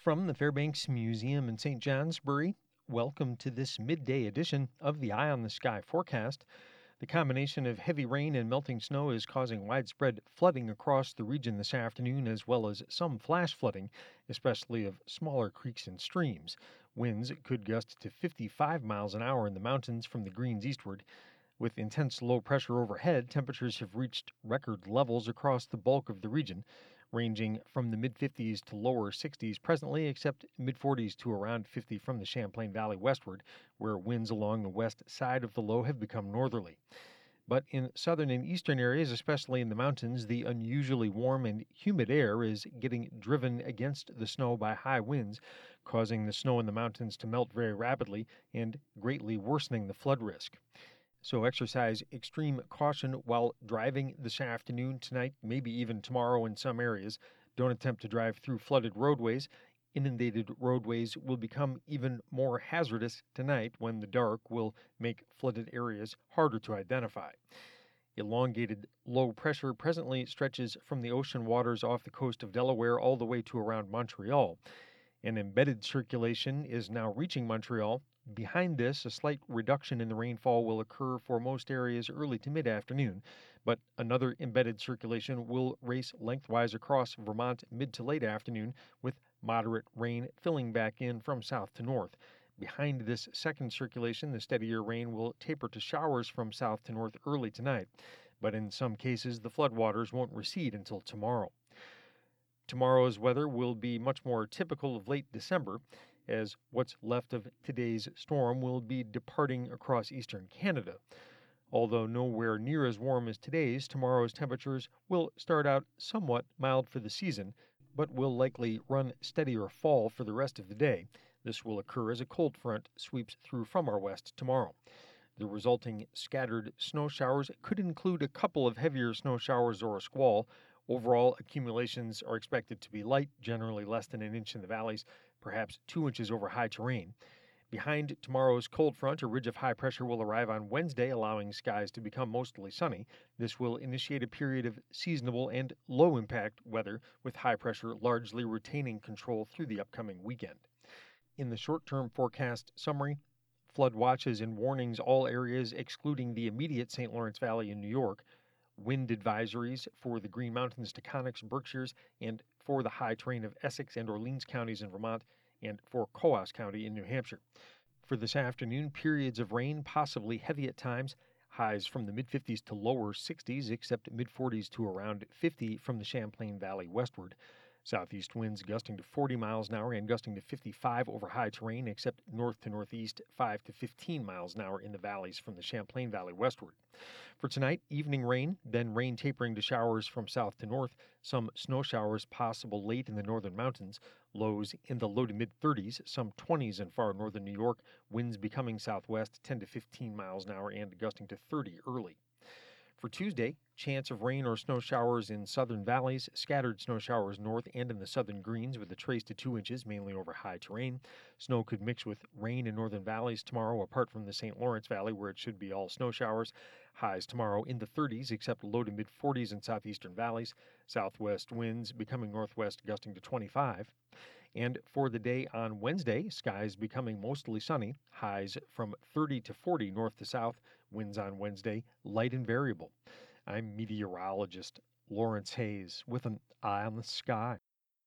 From the Fairbanks Museum in St. Johnsbury, welcome to this midday edition of the Eye on the Sky forecast. The combination of heavy rain and melting snow is causing widespread flooding across the region this afternoon, as well as some flash flooding, especially of smaller creeks and streams. Winds could gust to 55 miles an hour in the mountains from the Greens eastward. With intense low pressure overhead, temperatures have reached record levels across the bulk of the region, ranging from the mid 50s to lower 60s presently, except mid 40s to around 50 from the Champlain Valley westward, where winds along the west side of the low have become northerly. But in southern and eastern areas, especially in the mountains, the unusually warm and humid air is getting driven against the snow by high winds, causing the snow in the mountains to melt very rapidly and greatly worsening the flood risk. So exercise extreme caution while driving this afternoon, tonight, maybe even tomorrow in some areas. Don't attempt to drive through flooded roadways. Inundated roadways will become even more hazardous tonight when the dark will make flooded areas harder to identify. Elongated low pressure presently stretches from the ocean waters off the coast of Delaware all the way to around Montreal. An embedded circulation is now reaching Montreal Behind this, a slight reduction in the rainfall will occur for most areas early to mid afternoon, but another embedded circulation will race lengthwise across Vermont mid to late afternoon, with moderate rain filling back in from south to north. Behind this second circulation, the steadier rain will taper to showers from south to north early tonight, but in some cases, the floodwaters won't recede until tomorrow. Tomorrow's weather will be much more typical of late December, as what's left of today's storm will be departing across eastern Canada. Although nowhere near as warm as today's, tomorrow's temperatures will start out somewhat mild for the season, but will likely run steady or fall for the rest of the day. This will occur as a cold front sweeps through from our west tomorrow. The resulting scattered snow showers could include a couple of heavier snow showers or a squall, Overall, accumulations are expected to be light, generally less than an inch in the valleys, perhaps two inches over high terrain. Behind tomorrow's cold front, a ridge of high pressure will arrive on Wednesday, allowing skies to become mostly sunny. This will initiate a period of seasonable and low impact weather, with high pressure largely retaining control through the upcoming weekend. In the short term forecast summary, flood watches and warnings all areas excluding the immediate St. Lawrence Valley in New York wind advisories for the Green Mountains, Taconics, Berkshires, and for the high terrain of Essex and Orleans counties in Vermont, and for Coos County in New Hampshire. For this afternoon, periods of rain, possibly heavy at times, highs from the mid 50s to lower 60s, except mid 40s to around 50 from the Champlain Valley westward. Southeast winds gusting to 40 miles an hour and gusting to 55 over high terrain, except north to northeast 5 to 15 miles an hour in the valleys from the Champlain Valley westward. For tonight, evening rain, then rain tapering to showers from south to north, some snow showers possible late in the northern mountains, lows in the low to mid 30s, some 20s in far northern New York, winds becoming southwest 10 to 15 miles an hour and gusting to 30 early. For Tuesday, chance of rain or snow showers in southern valleys, scattered snow showers north and in the southern greens with a trace to 2 inches, mainly over high terrain. Snow could mix with rain in northern valleys tomorrow, apart from the St. Lawrence Valley, where it should be all snow showers. Highs tomorrow in the 30s, except low to mid 40s in southeastern valleys. Southwest winds becoming northwest, gusting to 25. And for the day on Wednesday, skies becoming mostly sunny, highs from 30 to 40 north to south, winds on Wednesday light and variable. I'm meteorologist Lawrence Hayes with an eye on the sky.